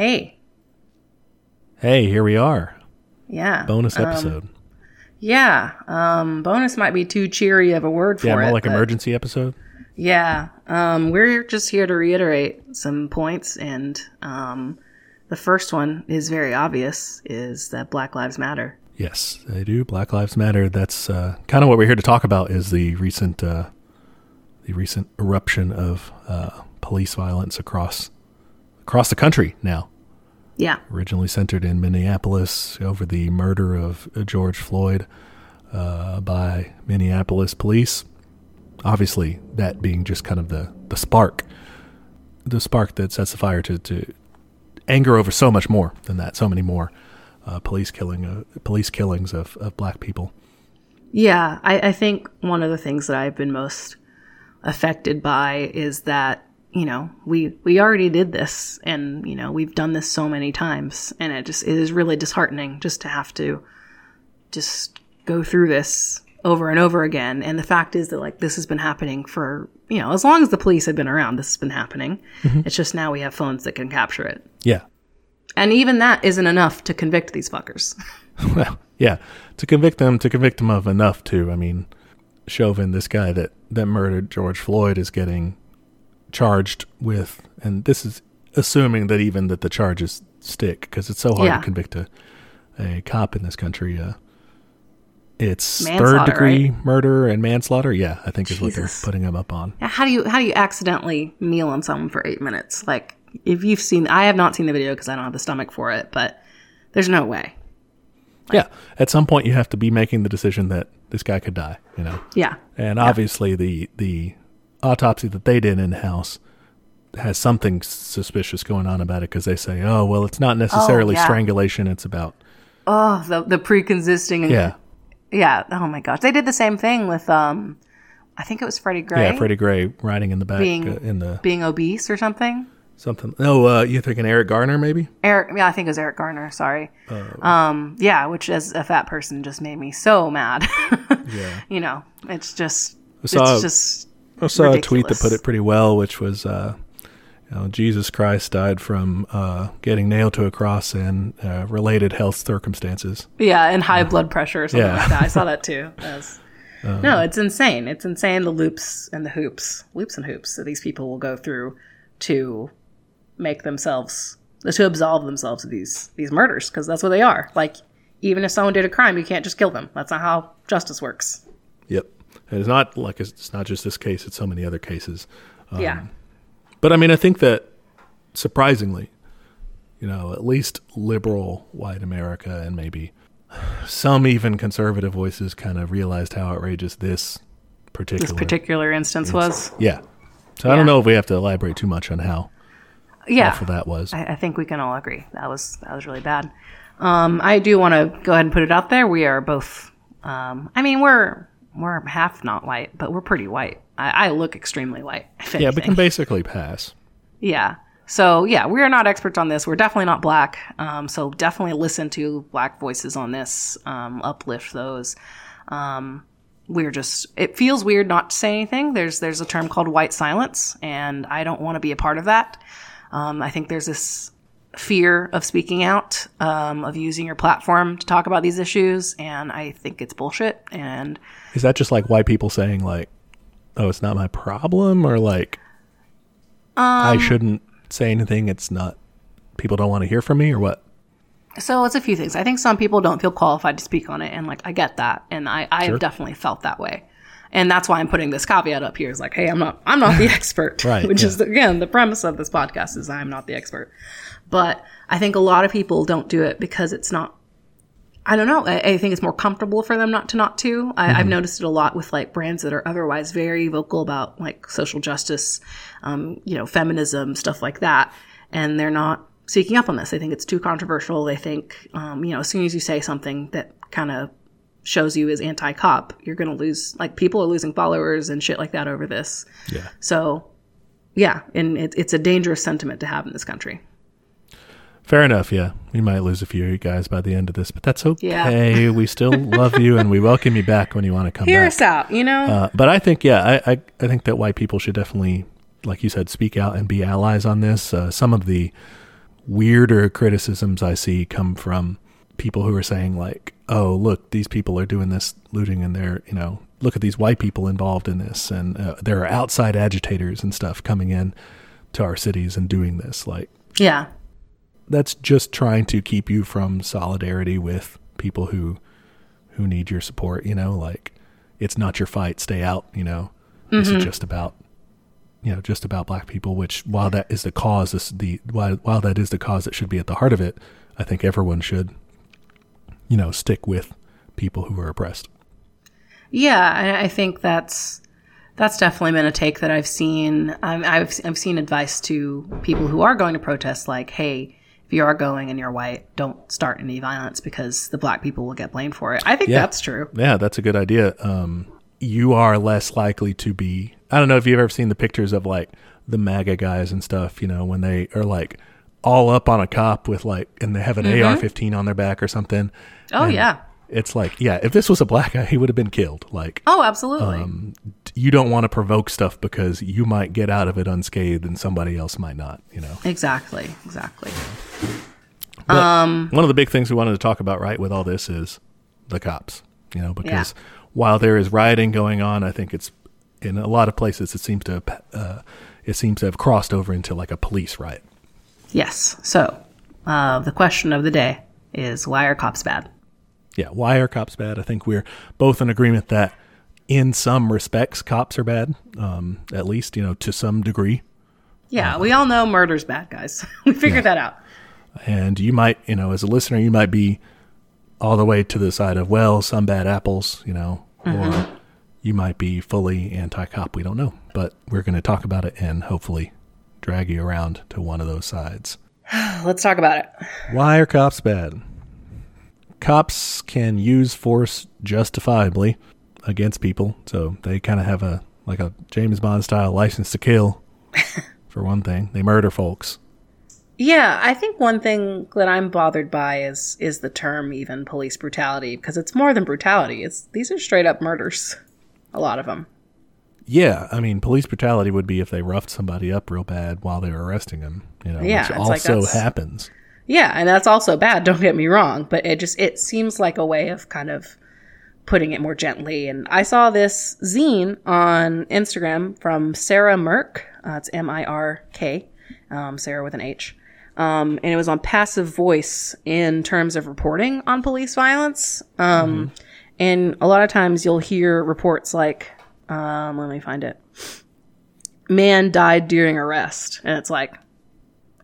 Hey. Hey, here we are. Yeah. Bonus Um, episode. yeah. Um, bonus might be too cheery of a word for it. yeah, it. more like emergency episode. Yeah. Um, we're just here to reiterate some points, and um, the first one is very obvious: is that Black Lives Matter. Yes, they do. Black Lives Matter. That's uh, kind of what we're here to talk about. Is the recent uh, the recent eruption of uh, police violence across across the country now. Yeah. Originally centered in Minneapolis over the murder of George Floyd uh, by Minneapolis police. Obviously, that being just kind of the, the spark, the spark that sets the fire to, to anger over so much more than that, so many more uh, police killing, uh, police killings of, of black people. Yeah, I, I think one of the things that I've been most affected by is that you know we we already did this, and you know we've done this so many times, and it just it is really disheartening just to have to just go through this over and over again. And the fact is that like this has been happening for you know as long as the police have been around, this has been happening. Mm-hmm. It's just now we have phones that can capture it, Yeah. and even that isn't enough to convict these fuckers. Well, yeah. To convict them, to convict them of enough to, I mean, Chauvin, this guy that, that murdered George Floyd, is getting charged with, and this is assuming that even that the charges stick, because it's so hard Yeah. to convict a, a cop in this country. Uh, it's third degree murder and manslaughter. Yeah, I think is what they're putting him up on. How do you how do you accidentally kneel on someone for eight minutes? Like if you've seen, I have not seen the video because I don't have the stomach for it, but there's no way. Yeah, at some point you have to be making the decision that this guy could die. You know. Yeah, And obviously, the the autopsy that they did in house has something suspicious going on about it because they say, "Oh, well, it's not necessarily yeah. strangulation; it's about Oh, the the pre-consisting. Yeah, yeah. Oh my gosh, they did the same thing with um, I think it was Freddie Gray. yeah." Freddie Gray riding in the back Being- uh, in the being obese or something. something. Oh, uh, you thinking Eric Garner maybe? Eric, yeah, I think it was Eric Garner. Sorry. Oh. um, yeah, which as a fat person just made me so mad. Yeah. you know, it's just, saw- it's just I saw a tweet that put it pretty well, which was, uh, you know, Jesus Christ died from uh, getting nailed to a cross and uh, related health circumstances. Yeah, and high blood pressure or something Yeah. like that. I saw that too. That's- no, it's insane. It's insane the loops and the hoops, loops and hoops that these people will go through to make themselves to absolve themselves of these these murders because that's what they are. Like even if someone did a crime, you can't just kill them. That's not how justice works. And it's not like it's, not just this case; it's so many other cases. yeah. But I mean, I think that surprisingly, you know, at least liberal white America and maybe some even conservative voices kind of realized how outrageous this particular. This particular instance was. yeah. So I don't know if we have to elaborate too much on how Yeah. awful that was. I, I think we can all agree that was that was really bad. Um, I do want to go ahead and put it out there. We are both. Um, I mean, we're we're half not white, but we're pretty white. I, I look extremely white. Yeah, but anything. can basically pass. yeah. So yeah, we are not experts on this. We're definitely not black. Um, so definitely listen to black voices on this. Um, uplift those. Um, we're just. It feels weird not to say anything. There's there's a term called white silence, and I don't want to be a part of that. Um, I think there's this fear of speaking out, um, of using your platform to talk about these issues, and I think it's bullshit. And Is that just like white people saying like, "Oh, it's not my problem," or like, "I Um, shouldn't say anything"? It's not. People don't want to hear from me, or what? so it's a few things. I think some people don't feel qualified to speak on it, and like I get that, and I I Sure. have definitely felt that way. And that's why I'm putting this caveat up here. Is like, hey, I'm not, I'm not the expert, Right, Which yeah. is again the premise of this podcast is I'm not the expert. But I think a lot of people don't do it because it's not I don't know. I, I think it's more comfortable for them not to not to. I, I've noticed it a lot with like brands that are otherwise very vocal about like social justice, um, you know, feminism, stuff like that, and they're not speaking up on this. They think it's too controversial. They think, um, you know, as soon as you say something that kind of shows you as anti-cop, you're going to lose. Like people are losing followers and shit like that over this. Yeah. So, yeah, and it, it's a dangerous sentiment to have in this country. Fair enough. Yeah, we might lose a few of you guys by the end of this, but that's Yeah. okay. we still love you, and we welcome you back when you want to come Hear back. us out, you know. Uh, but I think, yeah, I, I, I think that white people should definitely, like you said, speak out and be allies on this. Uh, some of the weirder criticisms I see come from people who are saying like, "Oh, look, these people are doing this looting, and they're you know, look at these white people involved in this, and uh, there are outside agitators and stuff coming in to our cities and doing this." Like, Yeah. That's just trying to keep you from solidarity with people who who need your support. You know, like it's not your fight. Stay out. You know, this is just about you know just about black people. Which while that is the cause, this the while while that is the cause that should be at the heart of it, I think everyone should you know stick with people who are oppressed. Yeah, I, I think that's that's definitely been a take that I've seen. Um, I've I've seen advice to people who are going to protest, like, "Hey, if you are going and you're white, don't start any violence because the black people will get blamed for it." I think Yeah. that's true. Yeah, that's a good idea. Um, you are less likely to be. I don't know if you've ever seen the pictures of like the MAGA guys and stuff. You know, when they are like all up on a cop with like, and they have an AR-15 on their back or something. Oh And yeah. It's like, yeah, if this was a black guy, he would have been killed. Like, Oh, absolutely. um, you don't want to provoke stuff because you might get out of it unscathed and somebody else might not. You know. exactly. Exactly. But Um, one of the big things we wanted to talk about, right, with all this is the cops. You know, because while there is rioting going on, I think it's in a lot of places it seems to have, uh, it seems to have crossed over into like a police riot. Yes. So, uh, the question of the day is why are cops bad? Yeah, why are cops bad? I think we're both in agreement that in some respects cops are bad, um, at least you know to some degree. Yeah, we all know murder's bad, guys. we figured that out. And you might, you know, as a listener, you might be all the way to the side of, well, some bad apples, you know, or mm-hmm. you might be fully anti cop. We don't know. But we're going to talk about it and hopefully drag you around to one of those sides. Let's talk about it. Why are cops bad? Cops can use force justifiably against people. So they kind of have a, like a James Bond style license to kill, for one thing. They murder folks. Yeah, I think one thing that I'm bothered by is is the term even police brutality because it's more than brutality. It's these are straight up murders. A lot of them. Yeah, I mean, police brutality would be if they roughed somebody up real bad while they were arresting them. You know, Yeah, which it's like also that's- happens. Yeah, and that's also bad, don't get me wrong, but it just it seems like a way of kind of putting it more gently. And I saw this zine on Instagram from Sarah Mirk. Uh, it's M I R K, um, Sarah with an H. Um, and it was on passive voice in terms of reporting on police violence. Um, And a lot of times you'll hear reports like, um, let me find it. Man died during arrest. And it's like,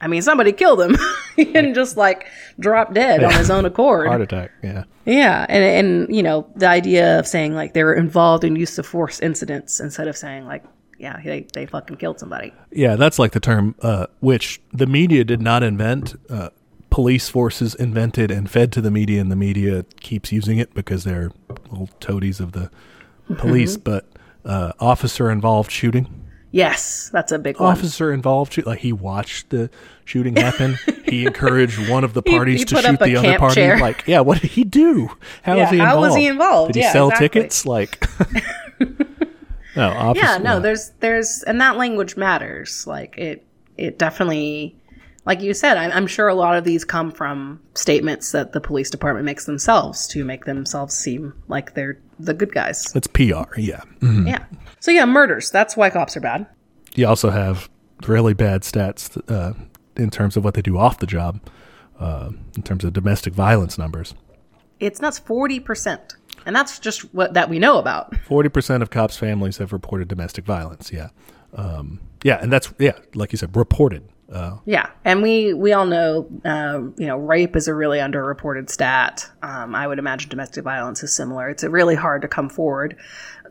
I mean, somebody killed him. and just like dropped dead on his own accord. Heart attack. Yeah. Yeah, and and you know the idea of saying like they were involved in use of force incidents instead of saying like yeah they they fucking killed somebody. Yeah, that's like the term uh, which the media did not invent. Uh, police forces invented and fed to the media, and the media keeps using it because they're little toadies of the police. But uh, officer involved shooting. Yes, that's a big one. Officer involved, shoot, like he watched the shooting happen. he encouraged one of the parties he to shoot the other party. chair. Like, yeah, what did he do? How Yeah, was he how involved? was he involved? Did he Yeah, sell exactly. tickets? Like, no, officer, yeah, no, there's there's and that language matters. Like it it definitely like you said, I'm, I'm sure a lot of these come from statements that the police department makes themselves to make themselves seem like they're the good guys. it's PR. Yeah. Mhm. Yeah. So yeah, murders. That's why cops are bad. You also have really bad stats uh, in terms of what they do off the job, uh, in terms of domestic violence numbers. It's nuts. Forty percent, and that's just what that we know about. Forty percent of cops' families have reported domestic violence. Yeah, um, yeah, and that's yeah, like you said, reported. Uh, Yeah, and we we all know, uh, you know, rape is a really underreported stat. Um, I would imagine domestic violence is similar. It's really hard to come forward,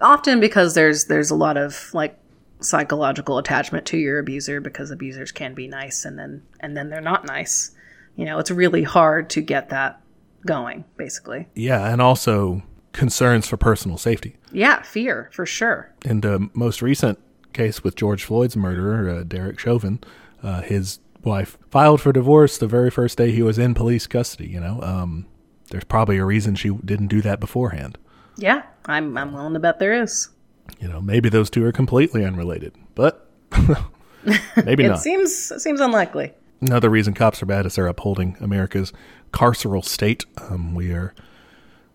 often because there's there's a lot of like psychological attachment to your abuser because abusers can be nice and then and then they're not nice. You know, it's really hard to get that going. Basically, yeah, and also concerns for personal safety. yeah, fear for sure. In the most recent case with George Floyd's murderer, uh, Derek Chauvin, uh, his wife filed for divorce the very first day he was in police custody. You know, um, there's probably a reason she didn't do that beforehand. Yeah, I'm I'm willing to bet there is. You know, maybe those two are completely unrelated, but maybe It not. seems it seems unlikely. Another reason cops are bad is they're upholding America's carceral state. Um, we are,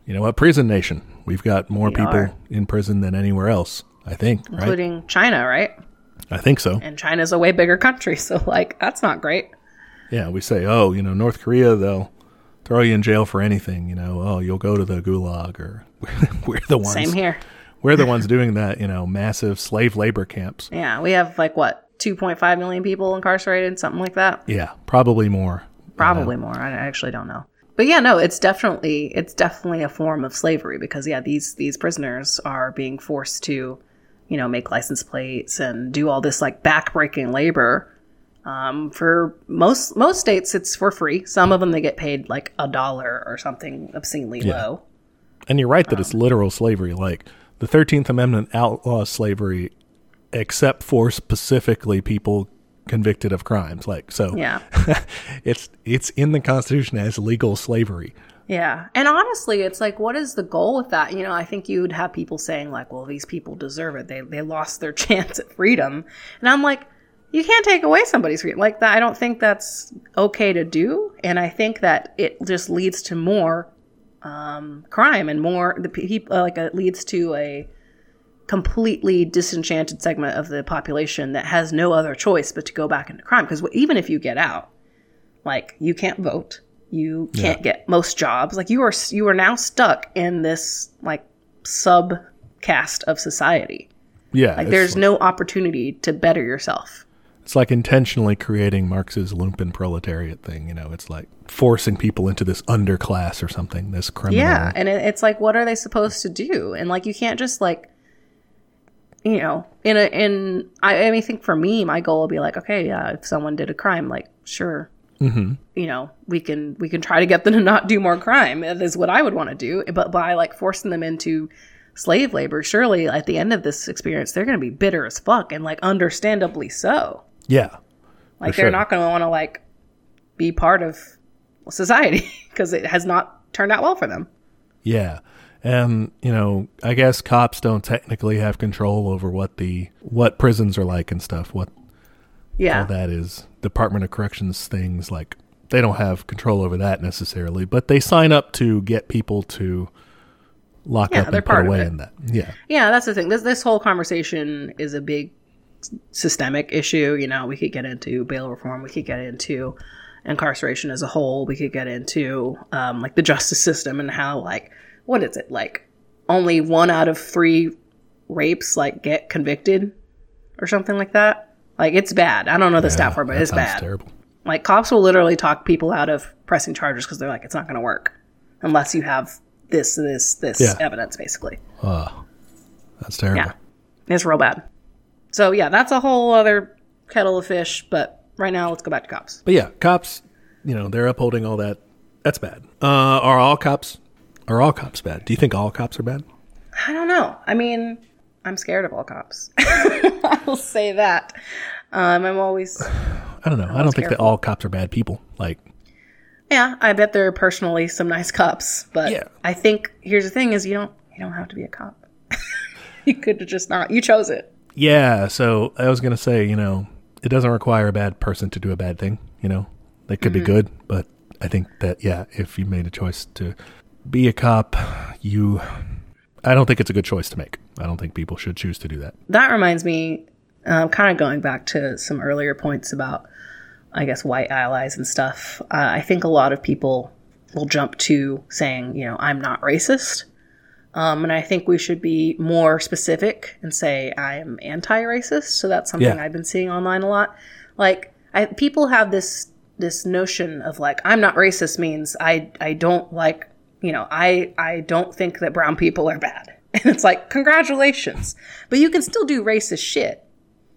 you know, a prison nation. We've got more We people are. in prison than anywhere else. I think, right? including China, right? I think so. And China's a way bigger country, so like that's not great. Yeah, we say, oh, you know, North Korea, they'll throw you in jail for anything. You know, oh, you'll go to the gulag, or we're the ones. Same here. We're the ones doing that. You know, massive slave labor camps. Yeah, we have like what 2.5 million people incarcerated, something like that. Yeah, probably more. Probably more. I actually don't know. But yeah, no, it's definitely it's definitely a form of slavery because yeah, these these prisoners are being forced to, you know, make license plates and do all this like backbreaking labor. Um, for most most states, it's for free. Some of them they get paid like a dollar or something obscenely Yeah. low. And you're right that it's literal slavery. Like the Thirteenth Amendment outlaws slavery, except for specifically people convicted of crimes. Like so, Yeah. it's it's in the Constitution as legal slavery. Yeah. And honestly, it's like, what is the goal with that? You know, I think you would have people saying, like, well, these people deserve it. They, they lost their chance at freedom. And I'm like, you can't take away somebody's freedom. Like, that, I don't think that's okay to do. And I think that it just leads to more um, crime and more, the people, like, it leads to a completely disenchanted segment of the population that has no other choice but to go back into crime. Because even if you get out, like you can't vote you can't get most jobs like you are you are now stuck in this like subcaste of society Yeah, like there's no opportunity to better yourself it's like intentionally creating Marx's lumpen proletariat thing. You know, it's like forcing people into this underclass or something. This criminal. yeah and it, it's like what are they supposed to do and like you can't just like you know in a in i, I mean, I think for me my goal would be like okay yeah if someone did a crime like sure hmm you know we can we can try to get them to not do more crime that is what i would want to do but by like forcing them into slave labor surely at the end of this experience they're going to be bitter as fuck and like understandably so Yeah. like they're sure. not going to want to like be part of society because it has not turned out well for them Yeah. And, you know, I guess cops don't technically have control over what the what prisons are like and stuff. What yeah that is Department of Corrections things like they don't have control over that necessarily, but they sign up to get people to lock Yeah, up and put away in that. Yeah. Yeah, that's the thing. This this whole conversation is a big systemic issue. You know, we could get into bail reform. We could get into incarceration as a whole. We could get into um, like the justice system and how like what is it like only one out of three rapes like get convicted or something like that. Like it's bad. I don't know the stat for it, but it's bad. terrible. Like cops will literally talk people out of pressing charges because they're like it's not going to work unless you have this this this Yeah. evidence basically. Oh, that's terrible. Yeah. It's real bad. So yeah, that's a whole other kettle of fish. But right now, let's go back to cops. But yeah, cops, you know, they're upholding all that. That's bad. Uh, are all cops are all cops bad? Do you think all cops are bad? I don't know. I mean, I'm scared of all cops. I will say that. Um, I'm always, I don't know. I don't think that all cops are bad people. Like, yeah. I bet there are personally some nice cops, but Yeah. I think here's the thing: is you don't you don't have to be a cop. you could have just not. You chose it. yeah. So I was gonna say, you know, it doesn't require a bad person to do a bad thing. You know, they could Mm-hmm. be good, but I think that yeah, if you made a choice to be a cop, you, I don't think it's a good choice to make. I don't think people should choose to do that. that reminds me, uh, kind of going back to some earlier points about, I guess, white allies and stuff. Uh, I think a lot of people will jump to saying, you know, I'm not racist. Um, and I think we should be more specific and say I am anti-racist. So that's something Yeah. I've been seeing online a lot. Like, I, people have this this notion of like I'm not racist means I I don't like you know I I don't think that brown people are bad. And it's like congratulations, but you can still do racist shit.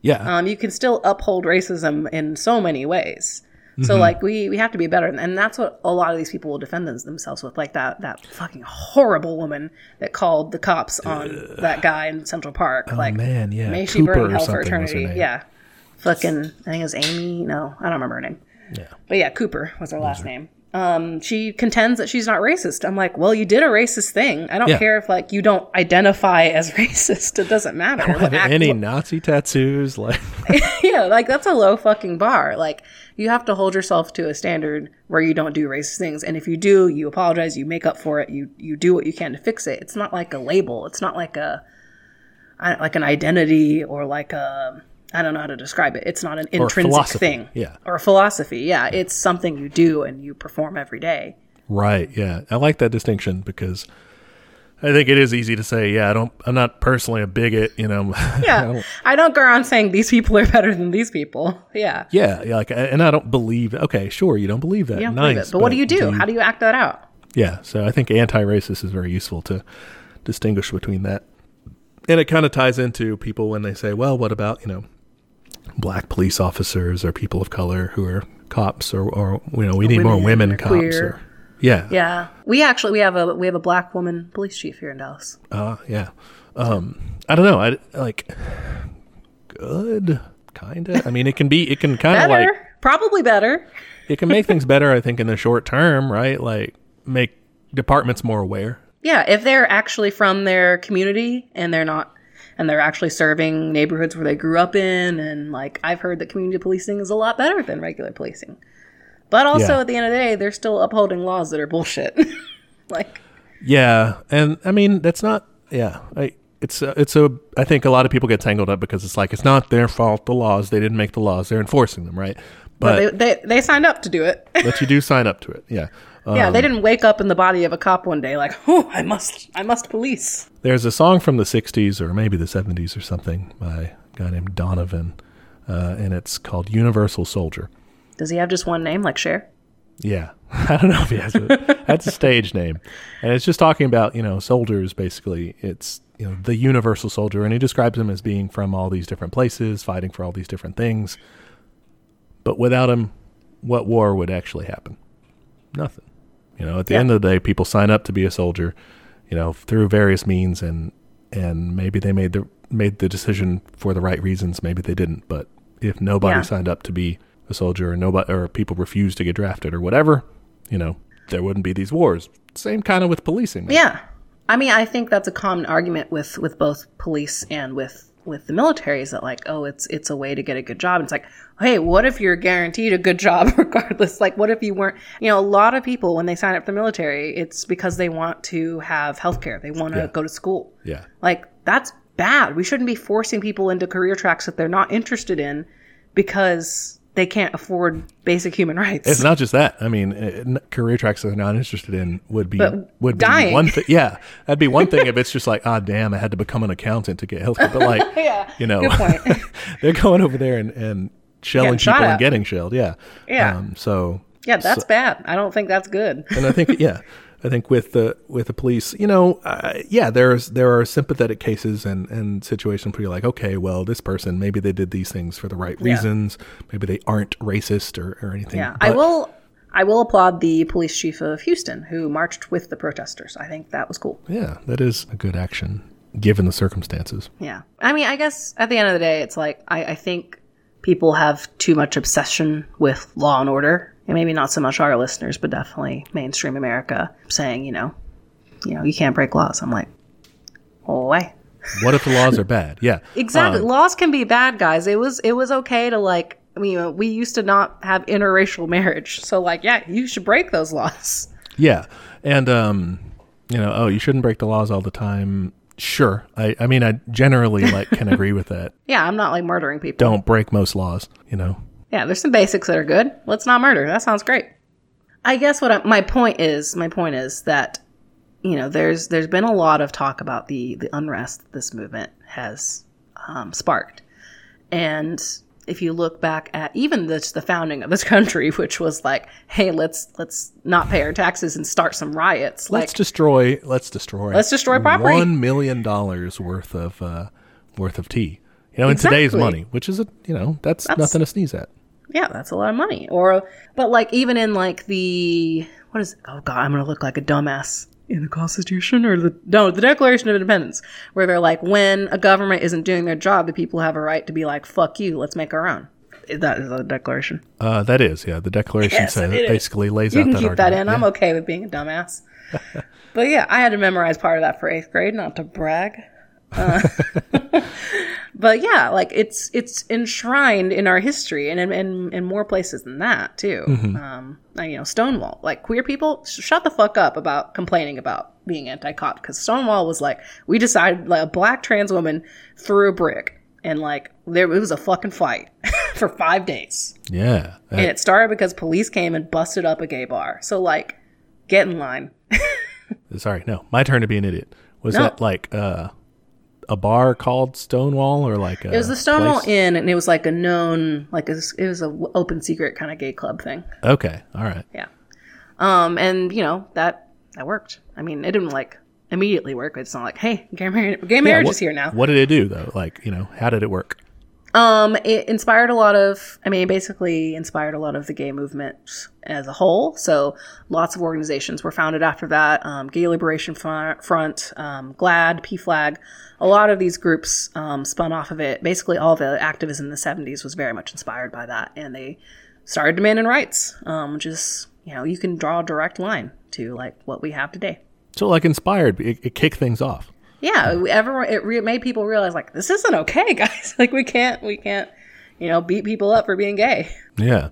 Yeah. Um, you can still uphold racism in so many ways. So like we we have to be better, and that's what a lot of these people will defend themselves with, like that that fucking horrible woman that called the cops on that guy in Central Park. like oh man, yeah. may she Cooper burn or hell for eternity. Yeah, fucking I think it was Amy. No, I don't remember her name. Yeah. But yeah, Cooper was her last name. Um, she contends that she's not racist. I'm like, well, you did a racist thing. I don't Yeah. care if like you don't identify as racist. It doesn't matter. Act- any Nazi tattoos? Like, yeah, like that's a low fucking bar. Like you have to hold yourself to a standard where you don't do racist things, and if you do, you apologize, you make up for it, you you do what you can to fix it. It's not like a label. It's not like a like an identity or like a I don't know how to describe it. It's not an intrinsic thing. yeah. Or a philosophy. Yeah, it's something you do and you perform every day. right? Yeah, I like that distinction because I think it is easy to say, yeah, I don't, I'm not personally a bigot, you know. I Yeah. don't- I don't go around saying these people are better than these people. Yeah. yeah, yeah, like, and I don't believe. Okay, sure, you don't believe that. You don't nice, believe it. But what do you do? How do you act that out? Yeah, so I think anti-racist is very useful to distinguish between that. And it kind of ties into people when they say, "Well, what about, you know, black police officers or people of color who are cops or or you know, we need more women women or cops queer. or Yeah. Yeah. We actually we have a we have a black woman police chief here in Dallas. Uh, yeah. Um, I don't know. I like good kind of. I mean, it can be it can kind of like Probably better. it can make things better, I think in the short term, right? Like make departments more aware. Yeah, if they're actually from their community and they're not and they're actually serving neighborhoods where they grew up in and like I've heard that community policing is a lot better than regular policing. But also Yeah. at the end of the day, they're still upholding laws that are bullshit. like Yeah, and I mean that's not. Yeah, I, it's a, it's a. I think a lot of people get tangled up because it's like it's not their fault. The laws they didn't make the laws. They're enforcing them, right? but But they, they they signed up to do it. but you do sign up to it. Yeah. Um, yeah, they didn't wake up in the body of a cop one day like, "Oh, I must I must police." There's a song from the '60s or maybe the '70s or something by a guy named Donovan, uh, and it's called "Universal Soldier." Does he have just one name like Cher? Yeah, I don't know if he has a that's a stage name, and it's just talking about you know soldiers. Basically, it's you know the universal soldier, and he describes him as being from all these different places, fighting for all these different things. But without him, what war would actually happen? Nothing. You know, at the Yeah. end of the day, people sign up to be a soldier, you know, through various means, and and maybe they made the made the decision for the right reasons, maybe they didn't. But if nobody Yeah. signed up to be a soldier, or nobody, or people refused to get drafted, or whatever, you know, there wouldn't be these wars. Same kind of with policing. man. Yeah. I mean, I think that's a common argument with with both police and with with the military is that like, oh, it's it's a way to get a good job. It's like, hey, what if you're guaranteed a good job regardless? Like, what if you weren't? You know, a lot of people when they sign up for the military, it's because they want to have health care. They want to Yeah. go to school. Yeah. Like, that's bad. We shouldn't be forcing people into career tracks that they're not interested in because they can't afford basic human rights. It's not just that. I mean, uh, n- career tracks that they're not interested in would be But would dying. be one thing. Yeah, that'd be one thing if it's just like, ah, damn, I had to become an accountant to get health care. But like, Yeah, you know, they're going over there and and shelling people and getting shelled. Yeah, Yeah. Um, so yeah, that's bad. I don't think that's good. and I think yeah, I think with the with the police, you know, uh, yeah, there's there are sympathetic cases and and situations where you're like, okay, well, this person maybe they did these things for the right Yeah. reasons, maybe they aren't racist or or anything. Yeah, I will. I will applaud the police chief of Houston who marched with the protesters. I think that was cool. Yeah, that is a good action given the circumstances. Yeah, I mean, I guess at the end of the day, it's like I, I think people have too much obsession with law and order, and maybe not so much our listeners, but definitely mainstream America saying, you know, you know, you can't break laws. I'm like, oh, why? What if the laws are bad? Yeah, Exactly. Um, Laws can be bad, guys. It was it was okay to like. I mean, you know, we used to not have interracial marriage, so like, yeah, you should break those laws. yeah, and um, you know, oh, you shouldn't break the laws all the time. Sure, I, I mean, I generally like can agree with that. Yeah, I'm not like murdering people. Don't break most laws. You know, Yeah, there's some basics that are good. Let's not murder. That sounds great. I guess what I, my point is, my point is that you know, there's there's been a lot of talk about the the unrest this movement has um, sparked, and if you look back at even the the founding of this country, which was like, hey, let's let's not pay our taxes and start some riots. let's like, destroy. Let's destroy. Let's destroy property. One million dollars worth of uh, worth of tea. You know, in today's money, which is a you know that's, nothing to sneeze at. Yeah, that's a lot of money. Or, but like even in like the what is? Oh God, I'm gonna look like a dumbass. In the Constitution or the no, the Declaration of Independence, where they're like, when a government isn't doing their job, the people have a right to be like, "Fuck you, let's make our own." That is a declaration. Uh, that is, yeah. The Declaration Yes, says, it basically lays out. You out can that keep that argument. in. I'm okay with being a dumbass. but yeah, I had to memorize part of that for eighth grade, not to brag. Uh, but yeah, like it's it's enshrined in our history and in, in, in more places than that too. Mm-hmm. Um, you know, Stonewall, like queer people, sh- shut the fuck up about complaining about being anti-cop because Stonewall was like, we decided like a black trans woman threw a brick and like there it was a fucking fight for five days. Yeah. And it started because police came and busted up a gay bar. So, like, get in line. sorry, no. My turn to be an idiot. Was No. that like uh, a bar called Stonewall or like a It was the Stonewall place? Inn, and it was like a known, like, it was, it was a open secret kind of gay club thing. Okay. All right. Yeah. Um, and, you know, that that worked. I mean, it didn't, like, immediately work. It's not like, hey, gay, mar- gay marriage what, is here now. What did it do though? Like, you know, how did it work? Um, it inspired a lot of, I mean, basically inspired a lot of the gay movement as a whole. So lots of organizations were founded after that. Um, Gay Liberation Front, um, GLAAD, PFLAG, a lot of these groups um, spun off of it. Basically, all the activism in the 70s was very much inspired by that. And they started demanding rights, um, which is, you know, you can draw a direct line to like what we have today. So like inspired, it, it kicked things off. Yeah, everyone it re- made people realize like this isn't okay, guys. like we can't we can't you know beat people up for being gay. Yeah.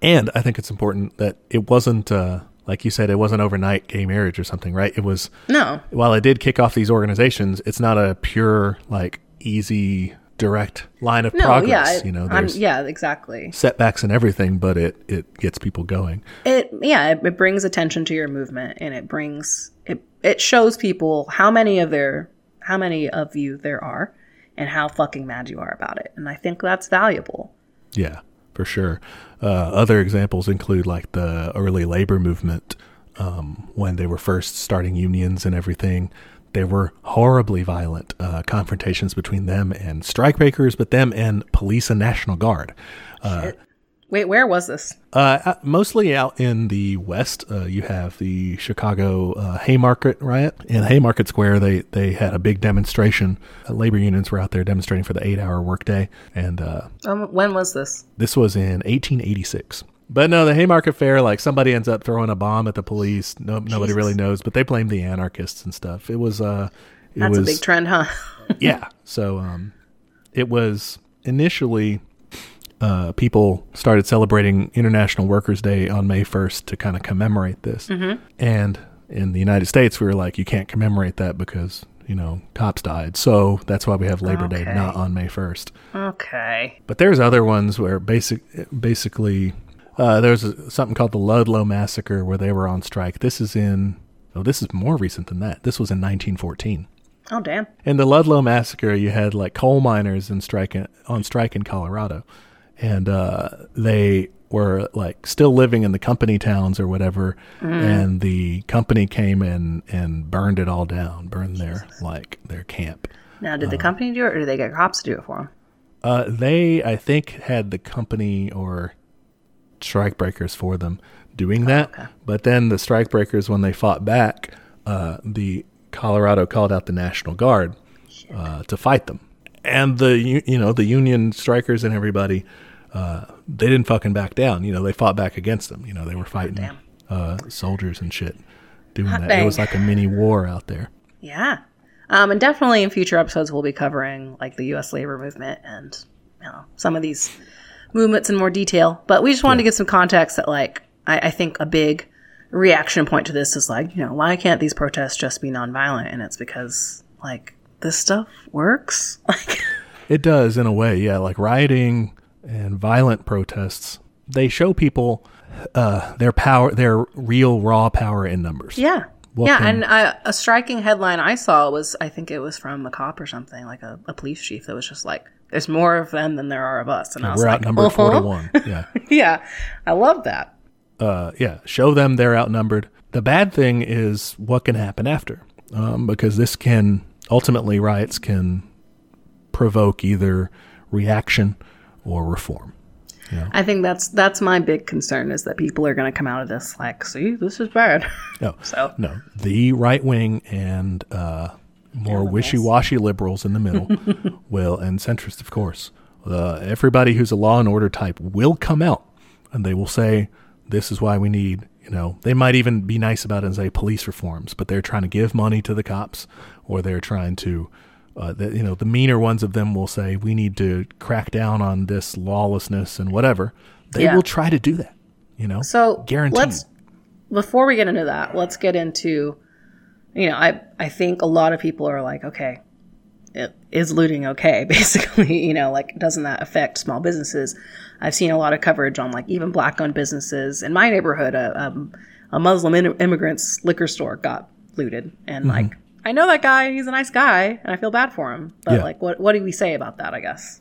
And I think it's important that it wasn't, uh, like you said, it wasn't overnight gay marriage or something, right? It was, No, while it did kick off these organizations, it's not a pure, like, easy, direct line of no, progress. yeah, you know, I'm- yeah, exactly. setbacks and everything, but it, it gets people going. It yeah, it, it brings attention to your movement, and it brings it it shows people how many of their how many of you there are, and how fucking mad you are about it. And I think that's valuable. Yeah, for sure. Uh, other examples include like the early labor movement um, when they were first starting unions and everything. There were horribly violent uh, confrontations between them and strikebreakers, but them and police and National Guard. Wait, where was this? Uh, uh, mostly out in the West, uh, you have the Chicago uh, Haymarket riot. In Haymarket Square, they, they had a big demonstration. Uh, labor unions were out there demonstrating for the eight hour workday. And uh, Um, when was this? this was in 1886. But no, the Haymarket Fair, like somebody ends up throwing a bomb at the police. No, nobody really knows, but they blame the anarchists and stuff. It was, uh, it That's was, a big trend, huh? yeah. So, um, it was initially, uh, people started celebrating International Workers' Day on May 1st to kind of commemorate this. And in the United States, we were like, you can't commemorate that because, you know, cops died. So that's why we have Labor Day, not on May 1st. okay. But there's other ones where basic, basically, uh, there's a, something called the Ludlow Massacre where they were on strike. This is in, oh, this is more recent than that. This was in 1914. Oh damn. In the Ludlow Massacre, you had like coal miners in strike in, on strike in Colorado, and uh, they were like still living in the company towns or whatever, and the company came and and burned it all down, burned their like their camp. Now, did the company do it, or did they get cops to do it for them? Uh, they, I think, had the company or strikebreakers for them doing that. okay. But then the strikebreakers, when they fought back, uh, the Colorado called out the National Guard uh, to fight them, and the you know the Union strikers and everybody, uh, they didn't fucking back down. You know, they fought back against them. You know, they were fighting uh, soldiers and shit, doing Hot that. dang. It was like a mini war out there. Yeah. Um, and definitely in future episodes, we'll be covering like the U.S. labor movement and you know some of these movements in more detail. But we just wanted to give some context that like I, I think a big reaction point to this is like you know why can't these protests just be nonviolent? And it's because like this stuff works. Like It does in a way, yeah. Like rioting and violent protests, they show people uh, their power, their real raw power in numbers. yeah. What yeah, can- and I, a striking headline I saw was I think it was from a cop or something, like a, a police chief that was just like, "There's more of them than there are of us," and I was We're like, outnumbered "Uh-huh." four to one. Yeah, Yeah, I love that. uh, yeah. Show them they're outnumbered. The bad thing is what can happen after, um, because this can ultimately riots can provoke either reaction or reform. I think that's that's my big concern is that people are going to come out of this like, see, this is bad. No, So no. The right wing and uh, more wishy washy liberals in the middle will, and centrists, of course, uh, everybody who's a law and order type will come out and they will say, "This is why we need." You know, they might even be nice about it and say police reforms, but they're trying to give money to the cops, or they're trying to, uh, the, you know, the meaner ones of them will say we need to crack down on this lawlessness and whatever. They Yeah. will try to do that. You know, So guaranteed. let's before we get into that, let's get into you know, I I think a lot of people are like, okay, it, is looting okay? Basically, you know, like doesn't that affect small businesses? I've seen a lot of coverage on like even black owned businesses in my neighborhood. A, um, a Muslim in- immigrant's liquor store got looted, Mm-hmm. and like I know that guy. He's a nice guy, and I feel bad for him. But Yeah. like, what what do we say about that? I guess.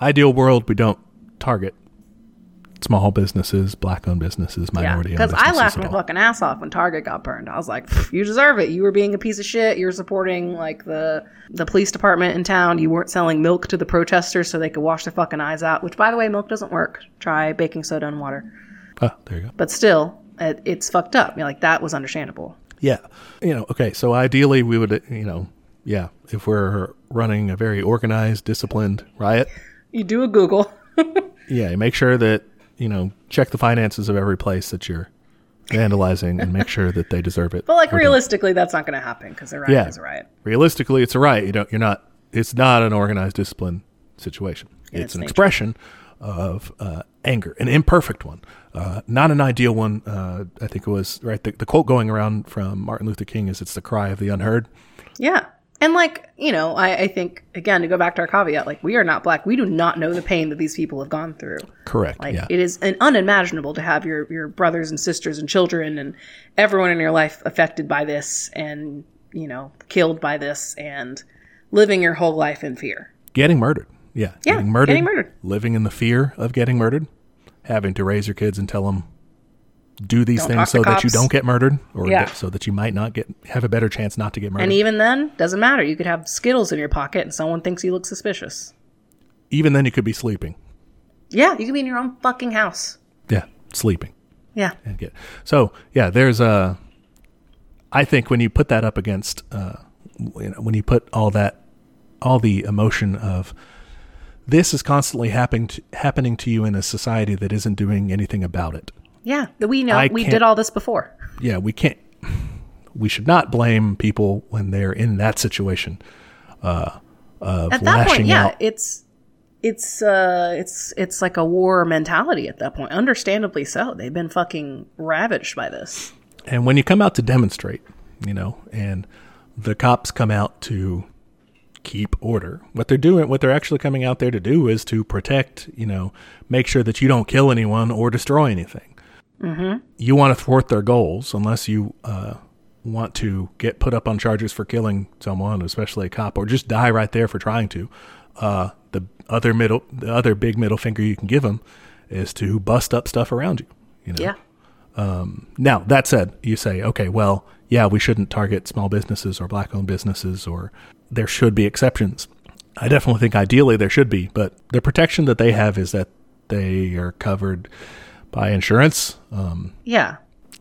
ideal world, we don't target small businesses, black owned businesses, Yeah, minority owned because. I laughed my fucking ass off when Target got burned. I was like, "You deserve it. You were being a piece of shit. You're supporting like the the police department in town. You weren't selling milk to the protesters so they could wash their fucking eyes out. Which, by the way, milk doesn't work. Try baking soda and water. Oh, there you go. But still, it, it's fucked up. You know, like that was understandable. Yeah. You know, okay. So ideally, we would, you know, yeah, if we're running a very organized, disciplined riot, You do a Google. yeah, you make sure that, you know, check the finances of every place that you're vandalizing and make sure that they deserve it. But like realistically, that's not going to happen because a riot Yeah. is a riot. realistically, it's a riot. You don't, you're not, it's not an organized, disciplined situation. In its an nature. expression of uh, anger, an imperfect one, uh, not an ideal one. Uh, I think it was right. The, the quote going around from Martin Luther King is, "It's the cry of the unheard." Yeah. And like, you know, I, I think again to go back to our caveat, like we are not black. We do not know the pain that these people have gone through. Correct. Like yeah. it is an unimaginable to have your your brothers and sisters and children and everyone in your life affected by this and you know killed by this and living your whole life in fear. getting murdered. Yeah, Yeah, getting murdered. getting murdered. Living in the fear of getting murdered. Having to raise your kids and tell them do these Don't things so that you don't get murdered, or Yeah. so that you might not get have a better chance not to get murdered. And even then, doesn't matter. You could have Skittles in your pocket and someone thinks you look suspicious. even then, you could be sleeping. Yeah, you could be in your own fucking house. Yeah, sleeping. Yeah. and get so yeah there's a i think when you put that up against uh you know, when you put all that all the emotion of this is constantly happening to, happening to you in a society that isn't doing anything about it Yeah. We know I we did all this before. yeah we can't we should not blame people when they're in that situation uh of At that lashing point, yeah, out it's it's uh it's it's like a war mentality at that point. Understandably so. They've been fucking ravaged by this. And when you come out to demonstrate, you know, and the cops come out to keep order, what they're doing, what they're actually coming out there to do is to protect, you know, make sure that you don't kill anyone or destroy anything. Mm-hmm. You want to thwart their goals unless you uh, want to get put up on charges for killing someone, especially a cop, or just die right there for trying to. Uh, the other middle, the other big middle finger you can give them is to bust up stuff around you. You know, Yeah. now, that said, you say, okay, well, yeah, we shouldn't target small businesses or black owned businesses, or there should be exceptions. I definitely think ideally there should be, but the protection that they have is that they are covered by insurance. Um, Yeah.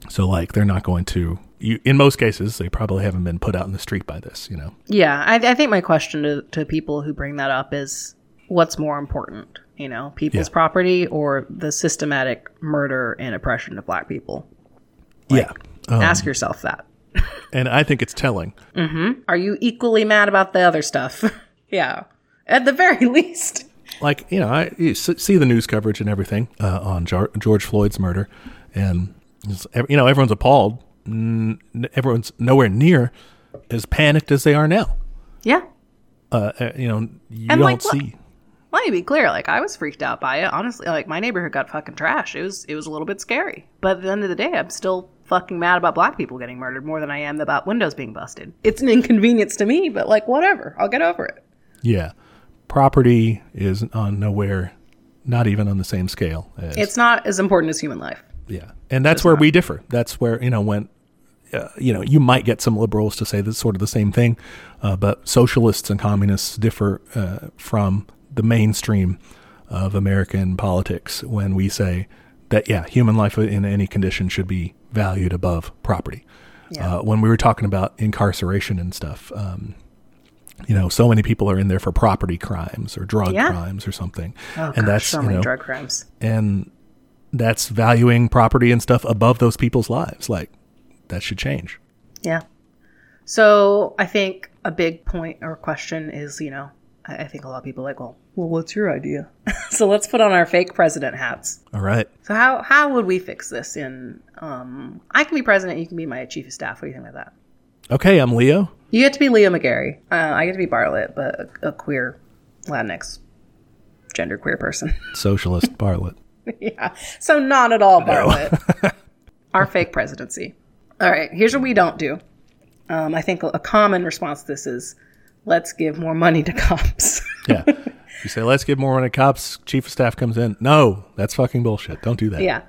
so, like, they're not going to, you, in most cases, they probably haven't been put out in the street by this, you know? Yeah. I, I think my question to, to people who bring that up is what's more important? You know, people's Yeah. property or the systematic murder and oppression of black people? yeah. Um, Ask yourself that. and I think it's telling. Are you equally mad about the other stuff? yeah. At the very least. Like you know, I you see the news coverage and everything uh, on George Floyd's murder, and you know everyone's appalled. Everyone's nowhere near as panicked as they are now. Yeah. Uh, uh, you know, you And, don't like, see. Let me be clear. Like I was freaked out by it. Honestly, like my neighborhood got fucking trash. It was it was a little bit scary. But at the end of the day, I'm still fucking mad about black people getting murdered more than I am about windows being busted. It's an inconvenience to me, but like whatever. I'll get over it. Yeah, property is on nowhere, not even on the same scale. As, It's not as important as human life. Yeah, and that's where we differ. That's where you know when uh, you know you might get some liberals to say that's sort of the same thing, uh, but socialists and communists differ uh, from the mainstream of American politics when we say that yeah, human life in any condition should be valued above property. Yeah. Uh, when we were talking about incarceration and stuff, um, you know, so many people are in there for property crimes or drug Yeah. crimes or something. Oh, and gosh, that's, so you many know, drug crimes. and that's valuing property and stuff above those people's lives. Like that should change. Yeah. So I think a big point or question is, you know, I, I think a lot of people are like, well, well, what's your idea? so let's put on our fake president hats. All right. So how how would we fix this? In um, I can be president, you can be my chief of staff. What do you think about that? Okay, I'm Leo. You get to be Leo McGarry. Uh, I get to be Bartlet, but a, a queer Latinx gender queer person. Socialist Bartlet. yeah. So not at all Bartlet. Our fake presidency. All right. Here's what we don't do. Um, I think a common response to this is, let's give more money to cops. Yeah. you say, let's give more money to cops. Chief of staff comes in. No, that's fucking bullshit. Don't do that. yeah.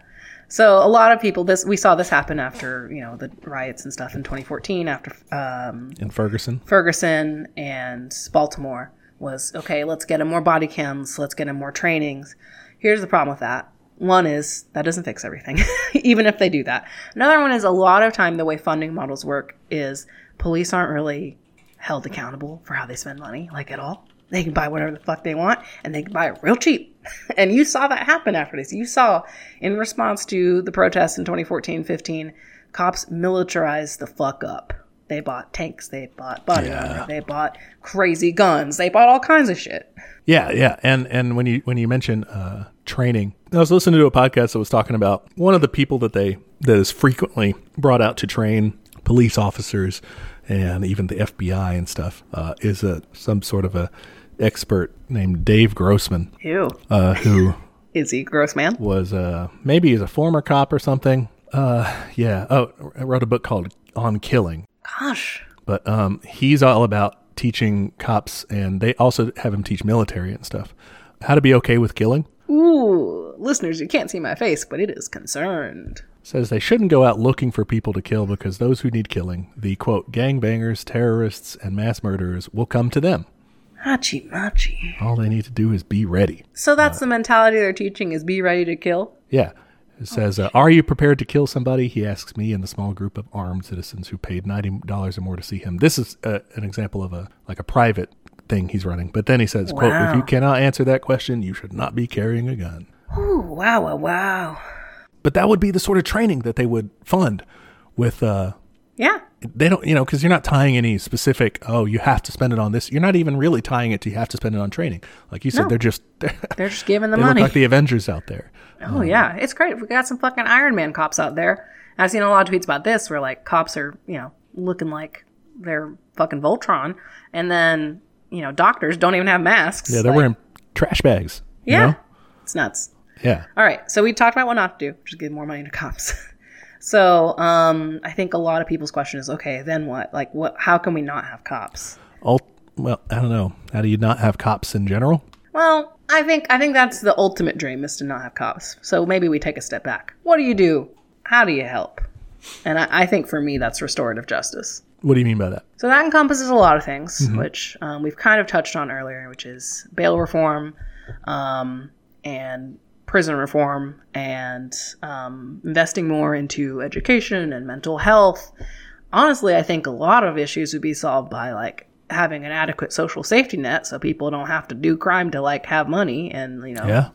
So a lot of people, this we saw this happen after you know the riots and stuff in 2014 after um, In Ferguson. Ferguson and Baltimore was okay, let's get him more body cams, let's get him more trainings. Here's the problem with that. One is that doesn't fix everything, even if they do that. Another one is a lot of time the way funding models work is police aren't really held accountable for how they spend money, like at all. They can buy whatever the fuck they want and they can buy it real cheap. and you saw that happen after this. You saw in response to the protests in 2014 15, cops militarized the fuck up. They bought tanks, they bought body Yeah. armor, they bought crazy guns, they bought all kinds of shit. Yeah, yeah, and and when you when you mention uh, training, I was listening to a podcast that was talking about one of the people that they that is frequently brought out to train police officers and even the FBI and stuff uh, is a some sort of a expert named Dave Grossman, Ew. uh, who Is he Grossman was uh, maybe he's a former cop or something. Uh, yeah. Oh, I wrote a book called On Killing, Gosh. but um, he's all about teaching cops, and they also have him teach military and stuff how to be okay with killing. Ooh, listeners, you can't see my face, but it is concerned. Says they shouldn't go out looking for people to kill because those who need killing, the quote gangbangers, terrorists, and mass murderers, will come to them. Hachi machi. All they need to do is be ready. So that's the mentality they're teaching is be ready to kill? Yeah. It says, uh, "Are you prepared to kill somebody?" He asks me and the small group of armed citizens who paid ninety dollars or more to see him. This is uh, an example of a like a private thing he's running. But then he says, "quote If you cannot answer that question, you should not be carrying a gun." Ooh, wow, wow, wow. But that would be the sort of training that they would fund with. Uh, Yeah. They don't, you know, because you're not tying any specific. Oh, you have to spend it on this. You're not even really tying it to you have to spend it on training. Like you said, No. they're just they They're just giving the money. like the Avengers out there. oh, yeah. Um, it's great. We got some fucking Iron Man cops out there. I've seen a lot of tweets about this where, like, cops are, you know, looking like they're fucking Voltron. And then, you know, doctors don't even have masks. Yeah, they're Like, wearing trash bags. you Yeah. know? It's nuts. Yeah. All right, so we talked about what not to do, which is give more money to cops. so um, I think a lot of people's question is, okay, then what? Like, what? How can we not have cops? Ult- well, I don't know. How do you not have cops in general? Well, I think I think that's the ultimate dream is to not have cops. So maybe we take a step back. What do you do? How do you help? And I, I think for me, that's restorative justice. What do you mean by that? So that encompasses a lot of things, which um, we've kind of touched on earlier, which is bail reform, um, and prison reform, and um, investing more into education and mental health. Honestly, I think a lot of issues would be solved by like having an adequate social safety net, so people don't have to do crime to like have money and you know Yeah.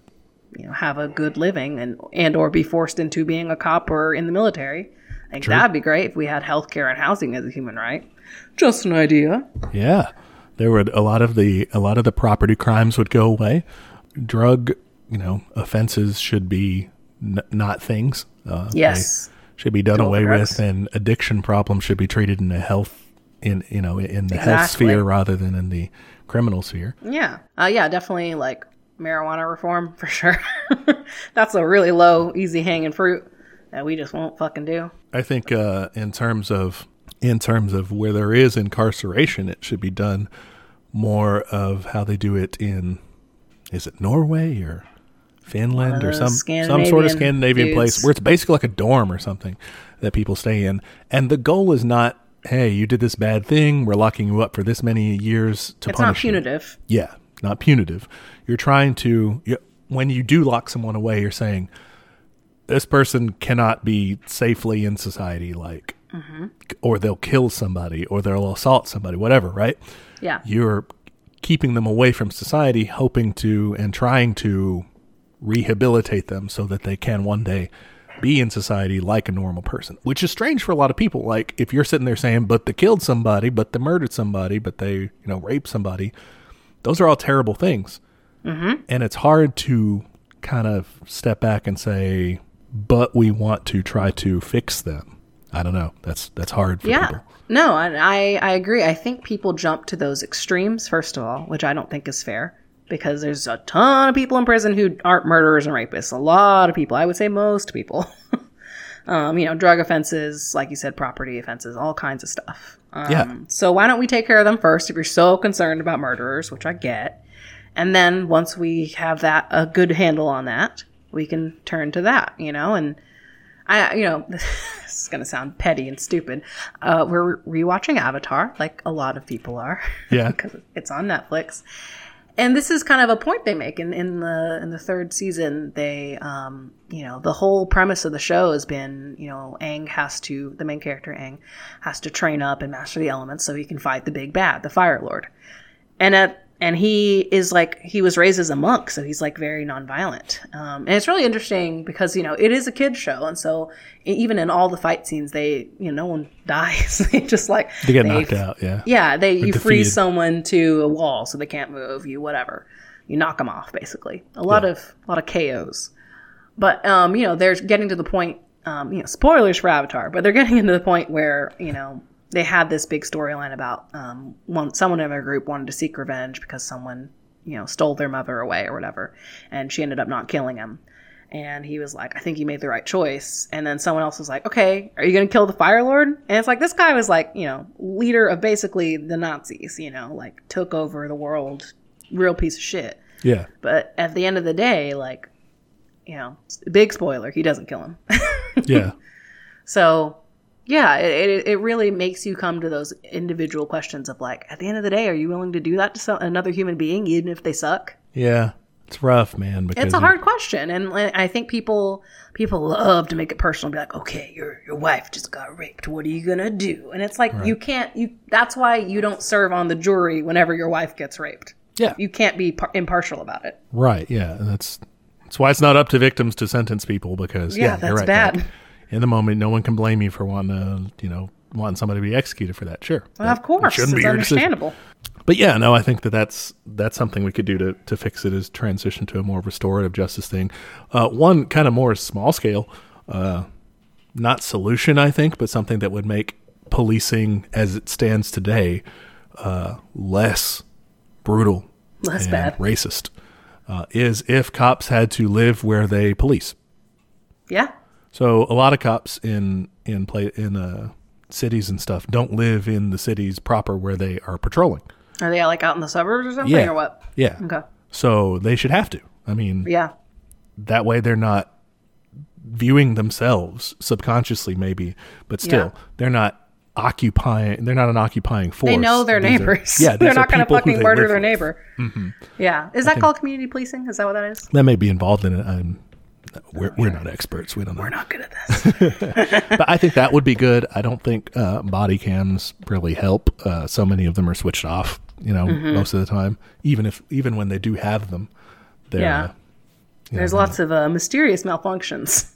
you know have a good living and and or be forced into being a cop or in the military. I think that'd be great if we had healthcare and housing as a human right. Just an idea. Yeah. There would a lot of the a lot of the property crimes would go away. Drug, you know, offenses should be n- not things. Uh, Yes. should be done away drugs. with, and addiction problems should be treated in the health in you know in the health sphere rather than in the criminal sphere. Yeah. Uh, yeah, definitely like marijuana reform for sure. That's a really low, easy hanging fruit that we just won't fucking do. I think uh, in terms of in terms of where there is incarceration, it should be done more of how they do it in is it Norway or Finland or some some sort of Scandinavian Scandinavian place where it's basically like a dorm or something that people stay in, and the goal is not. Hey, you did this bad thing. We're locking you up for this many years to It's not punish you." Yeah, not punitive. You're trying to you, when you do lock someone away, you're saying this person cannot be safely in society. Like mm-hmm. or they'll kill somebody, or they'll assault somebody, whatever, right? Yeah. You're keeping them away from society, hoping to and trying to rehabilitate them so that they can one day be in society like a normal person, which is strange for a lot of people. Like if you're sitting there saying, but they killed somebody, but they murdered somebody, but they, you know, raped somebody, those are all terrible things. Mm-hmm. And it's hard to kind of step back and say, but we want to try to fix them. I don't know. That's that's hard for Yeah. people. No, I, I I agree. I think people jump to those extremes first of all, which I don't think is fair because there's a ton of people in prison who aren't murderers and rapists. A lot of people, I would say most people. um, you know, drug offenses, like you said, property offenses, all kinds of stuff. Um, Yeah. So why don't we take care of them first if you're so concerned about murderers, which I get. And then once we have that a good handle on that, we can turn to that, you know, and I, you know, this is going to sound petty and stupid. Uh, we're rewatching Avatar, like a lot of people are. Yeah. because it's on Netflix. And this is kind of a point they make in, in the in the third season. They, um, you know, the whole premise of the show has been, you know, Aang has to, the main character Aang, has to train up and master the elements so he can fight the big bad, the Fire Lord. And at and he is like he was raised as a monk, so he's like very nonviolent. Um, and it's really interesting because you know it is a kid show, and so even in all the fight scenes, they you know no one dies. they just like They get knocked out, yeah. Yeah, they you defeated. freeze someone to a wall so they can't move. You whatever, you knock them off basically. A lot of a lot of KOs. But um, you know, they're getting to the point. Um, you know, spoilers for Avatar, but they're getting into the point where you know they had this big storyline about um, one someone in their group wanted to seek revenge because someone you know stole their mother away or whatever, and she ended up not killing him. And he was like, I think you made the right choice. And then someone else was like, okay, are you going to kill the Fire Lord? And it's like, this guy was like, you know, leader of basically the Nazis, you know, like took over the world, real piece of shit. Yeah. But at the end of the day, like, you know, big spoiler, he doesn't kill him. Yeah. so, yeah, it, it, it really makes you come to those individual questions of like, at the end of the day, are you willing to do that to some, another human being, even if they suck? yeah. It's rough, man. Because It's a hard question, and I think people people love to make it personal. And be like, okay, your your wife just got raped. What are you gonna do? And it's like you can't. You that's why you don't serve on the jury whenever your wife gets raped. Yeah. You can't be par- impartial about it. Right. Yeah. And that's that's why it's not up to victims to sentence people because Yeah, yeah, that's right. bad. In the moment, no one can blame you for wanting to, you know, wanting somebody to be executed for that. Sure. Well, of course, shouldn't it's be your decision. understandable. But yeah, no, I think that that's that's something we could do to to fix it is transition to a more restorative justice thing. Uh, one kind of more small scale, uh, not solution, I think, but something that would make policing as it stands today uh, less brutal, Less and bad. racist. Uh, is if cops had to live where they police. Yeah, So a lot of cops in in play in uh, cities and stuff don't live in the cities proper where they are patrolling. are they like out in the suburbs or something, Yeah. or what? Yeah. Okay. So they should have to. I mean, Yeah, that way they're not viewing themselves subconsciously, maybe, but still, Yeah. they're not occupying. They're not an occupying force. they know their These are- neighbors. yeah, they're not going to fucking murder their with. Mm-hmm. neighbor. Yeah, is that called community policing? Is that what that is? That may be involved in it. I'm, we're, we're not experts. We don't know. We're not good at this. but I think that would be good. I don't think uh, body cams really help. Uh, so many of them are switched off. You know, Mm-hmm. most of the time, even if even when they do have them, Yeah. uh, There's know, lots of uh, mysterious malfunctions.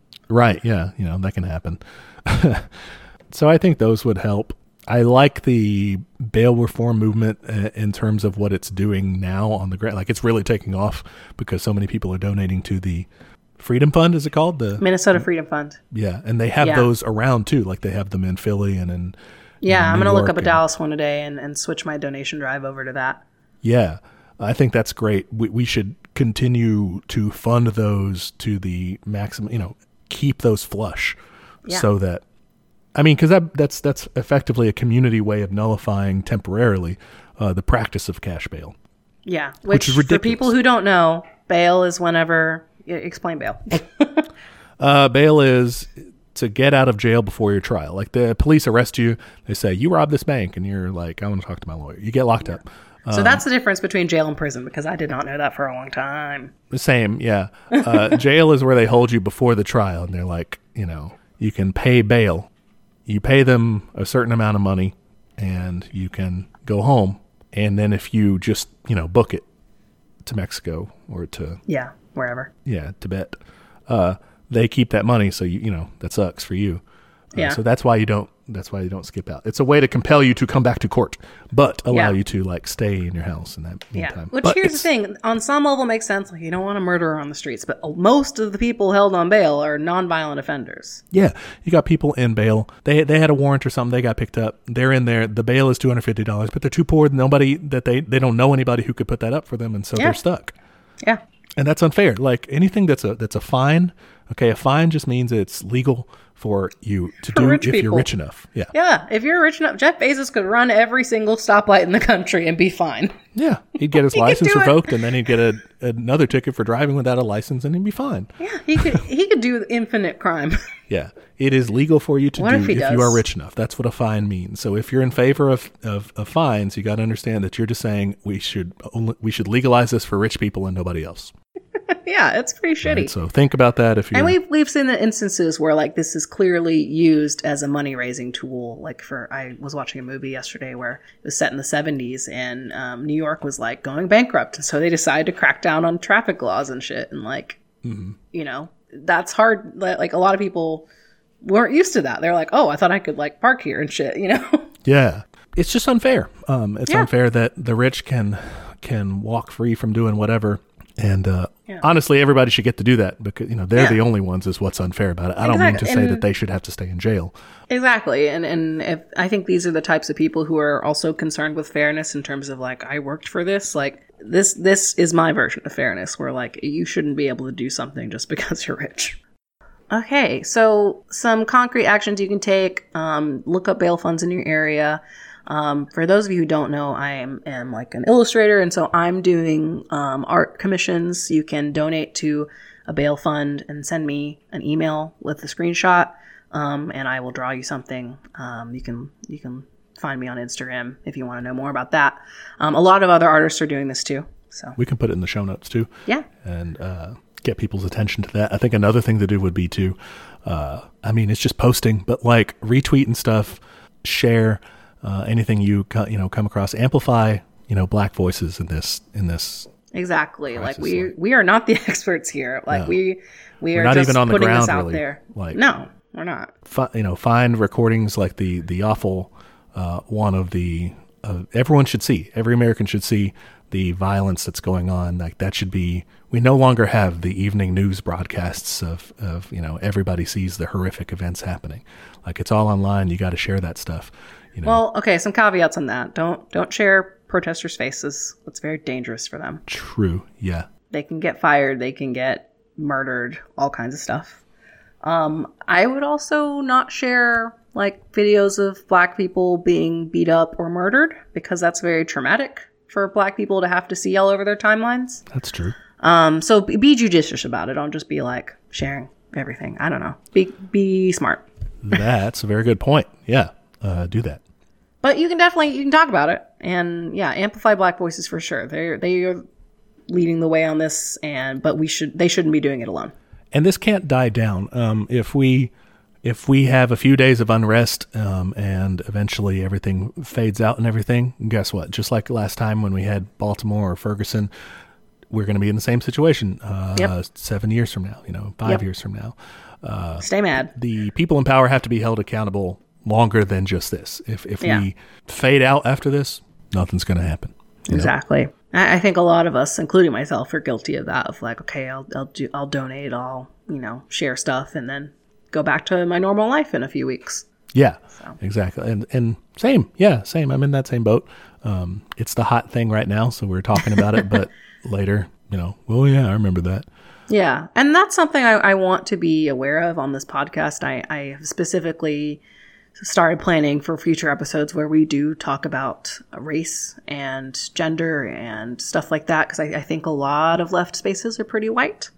right. Yeah, you know that can happen. so I think those would help. I like the bail reform movement uh, in terms of what it's doing now on the ground. Like it's really taking off because so many people are donating to the Freedom Fund. Is it called the? Minnesota Freedom Fund. Yeah, and they have Yeah. those around too. Like they have them in Philly and in Yeah, I'm gonna look up a and- Dallas one today and, and switch my donation drive over to that. Yeah, I think that's great. We, we should continue to fund those to the maximum. You know, keep those flush, Yeah. so that I mean, because that that's that's effectively a community way of nullifying temporarily uh, the practice of cash bail. Yeah, which, is for people who don't know, bail is whenever explain bail. Uh, bail is to get out of jail before your trial. Like the police arrest you, they say you robbed this bank, and you're like, I want to talk to my lawyer. You get locked up. so that's the difference between jail and prison because I did not know that for a long time. The same, yeah. Uh, jail is where they hold you before the trial, and they're like, you know, you can pay bail. you pay them a certain amount of money and you can go home. And then if you just, you know, book it to Mexico or to, Yeah, wherever. yeah, Tibet, uh, they keep that money. So, you, you know, that sucks for you. Uh, Yeah. So that's why you don't, that's why you don't skip out. It's a way to compel you to come back to court, but allow Yeah. you to like stay in your house in that meantime. Yeah. Which But here's the thing: on some level, makes sense. Like you don't want a murderer on the streets, but most of the people held on bail are nonviolent offenders. Yeah, you got people in bail. They they had a warrant or something. They got picked up. They're in there. The bail is two hundred fifty dollars, but they're too poor. Nobody that they they don't know anybody who could put that up for them, and so Yeah. they're stuck. Yeah. And that's unfair. Like anything that's a that's a fine. Okay, a fine just means it's legal for you to do rich if you're rich enough. Yeah, Yeah. If you're rich enough, Jeff Bezos could run every single stoplight in the country and be fine. yeah. He'd get his could license do it. revoked, and then he'd get a, another ticket for driving without a license, and he'd be fine. Yeah. He could. he could do infinite crime. Yeah, it is legal for you to What do if he you are rich enough. That's what a fine means. So if you're in favor of, of, of fines, you got to understand that you're just saying we should only, we should legalize this for rich people and nobody else. Yeah. It's pretty shitty. Right? So think about that if you're. And we've we've seen the instances where like this is clearly used as a money raising tool. Like for I was watching a movie yesterday where it was set in the seventies and um, New York was like going bankrupt, and so they decided to crack down on traffic laws and shit. And like, you know, that's hard. Like a lot of people weren't used to that. They're like, oh, I thought I could like park here and shit. You know? yeah, it's just unfair. Um, it's Yeah. unfair that the rich can can walk free from doing whatever. And uh, Yeah. honestly, everybody should get to do that because you know they're Yeah. the only ones. Is what's unfair about it. I don't mean to say And- that they should have to stay in jail. Exactly, and and if, I think these are the types of people who are also concerned with fairness in terms of like I worked for this. Like this, this is my version of fairness, where like you shouldn't be able to do something just because you're rich. Okay, so some concrete actions you can take. Um, look up bail funds in your area. Um, for those of you who don't know, I am, am like an illustrator, and so I'm doing um, art commissions. You can donate to a bail fund and send me an email with the screenshot, um, and I will draw you something. Um, you can you can find me on Instagram if you want to know more about that. Um, a lot of other artists are doing this too. So We can put it in the show notes too. yeah, and uh, get people's attention to that. I think another thing to do would be to, uh, I mean, it's just posting, but like retweet and stuff, share uh, anything you co- you know come across, amplify you know black voices in this in this. exactly. Like we we are not the experts here. Like No. we we are not just even on the ground, out really. there. Like- no, we're not. Fi- you know, find recordings like the the awful uh, one of the uh, everyone should see. Every American should see the violence that's going on. Like that should be. We no longer have the evening news broadcasts of of you know everybody sees the horrific events happening. Like it's all online. You got to share that stuff. You know, Well, okay, some caveats on that. Don't don't share protesters' faces. That's very dangerous for them. true. Yeah. They can get fired, they can get murdered, all kinds of stuff. Um, I would also not share like videos of black people being beat up or murdered because that's very traumatic for black people to have to see all over their timelines. That's true. Um, so be, be judicious about it. Don't just be like sharing everything. I don't know. Be be smart. That's a very good point. Yeah. Uh, do that. But you can definitely you can talk about it and yeah, amplify black voices for sure. They they are leading the way on this and but we should they shouldn't be doing it alone. and this can't die down. Um, if we if we have a few days of unrest um, and eventually everything fades out and everything, guess what? Just like last time when we had Baltimore or Ferguson, we're going to be in the same situation uh, Yep. seven years from now. You know, five Yep. years from now. Stay mad. The people in power have to be held accountable longer than just this. If if Yeah. we fade out after this, nothing's going to happen. know? Exactly. I, I think a lot of us, including myself, are guilty of that. Of like, okay, I'll I'll do I'll donate, I'll you know share stuff, and then go back to my normal life in a few weeks. Yeah, exactly. And and same, yeah, same. I'm in that same boat. Um, it's the hot thing right now, so we're talking about it. But later, you know, well, yeah, I remember that. Yeah, and that's something I, I want to be aware of on this podcast. I, I specifically started planning for future episodes where we do talk about race and gender and stuff like that because I, I think a lot of left spaces are pretty white,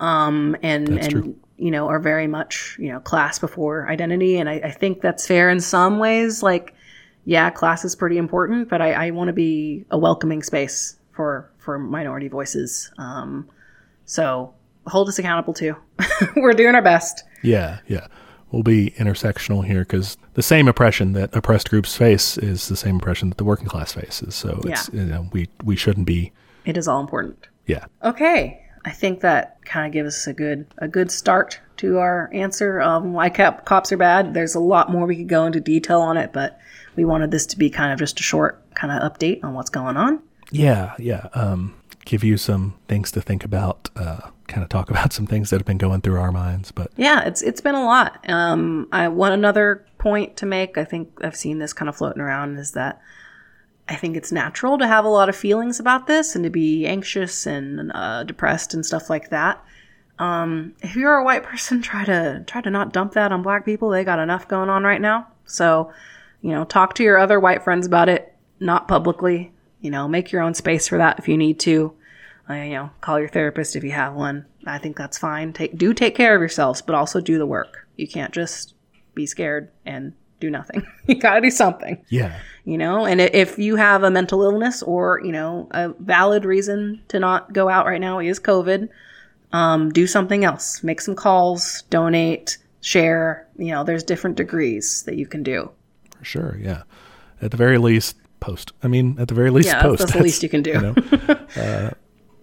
um, and That's and true. you know are very much you know class before identity, and I, I think that's fair in some ways. Like, yeah, class is pretty important, but I, I want to be a welcoming space for for minority voices. Um, so hold us accountable too. We're doing our best. Yeah, yeah. We'll be intersectional here because the same oppression that oppressed groups face is the same oppression that the working class faces. So it's Yeah. you know we we shouldn't be It is all important. yeah Okay, I think that kind of gives us a good a good start to our answer. Um, why cap, cops are bad. There's a lot more we could go into detail on it, but we wanted this to be kind of just a short kind of update on what's going on. yeah yeah um, give you some things to think about. Uh, kind of talk about some things that have been going through our minds, but Yeah, it's it's been a lot. Um, I one another point to make. I think I've seen this kind of floating around is that I think it's natural to have a lot of feelings about this and to be anxious and uh, depressed and stuff like that. Um, if you're a white person, try to try to not dump that on black people. They got enough going on right now. So, you know, talk to your other white friends about it, not publicly. You know, make your own space for that if you need to. Uh, you know, call your therapist if you have one. I think that's fine. Take do take care of yourselves, but also do the work. You can't just be scared and do nothing. you gotta do something yeah you know and if you have a mental illness or you know a valid reason to not go out right now is covid um, do something else make some calls donate share you know there's different degrees that you can do for sure yeah at the very least post. I mean at the very least yeah post. that's the least you can do. know, uh,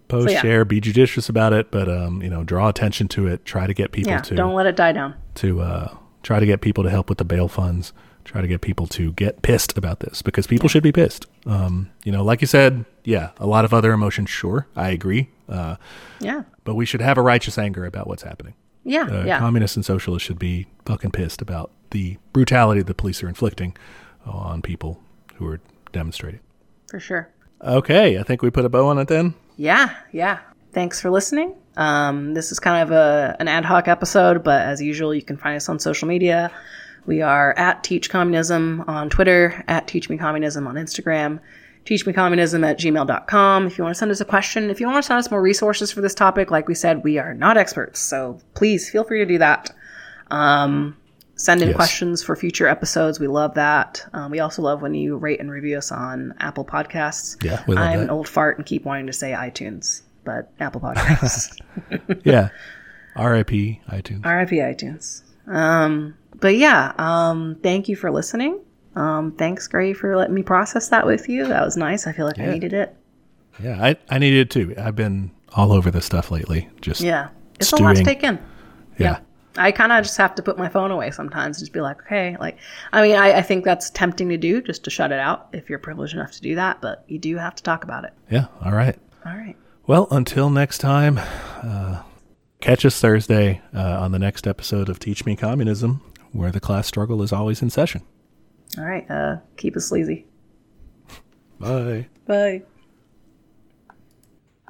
post So, yeah. share be judicious about it but um you know draw attention to it. Try to get people yeah to don't let it die down. to uh try to get people to help with the bail funds. Try to get people to get pissed about this because people should be pissed. Um you know like you said yeah a lot of other emotions sure i agree uh yeah. but we should have a righteous anger about what's happening. Yeah uh, yeah. communists and socialists should be fucking pissed about the brutality the police are inflicting on people who are demonstrating for sure. Okay i think we put a bow on it then. Yeah yeah. Thanks for listening. Um, this is kind of a, an ad hoc episode but as usual you can find us on social media. We are at teach communism on twitter at teach me communism on instagram teach me communism at gmail.com if you want to send us a question if you want to send us more resources for this topic like we said we are not experts so please feel free to do that. Um, send in Yes. questions for future episodes we love that um, we also love when you rate and review us on apple podcasts Yeah, we love i'm that. an old fart and keep wanting to say itunes but apple podcasts yeah rip itunes RIP iTunes. Um, but yeah, um, thank you for listening. Um, thanks, Gray, for letting me process that with you. That was nice. I feel like I needed it. yeah i i needed it too i've been all over this stuff lately just Yeah. It's a lot to Stewing. take in. yeah I kind of just have to put my phone away sometimes and just be like, okay, like, I mean, I, I think that's tempting to do just to shut it out if you're privileged enough to do that, but you do have to talk about it. yeah all right All right. Well, until next time, uh, catch us Thursday uh, on the next episode of Teach Me Communism, where the class struggle is always in session. All right. Uh, keep it sleazy. Bye. Bye.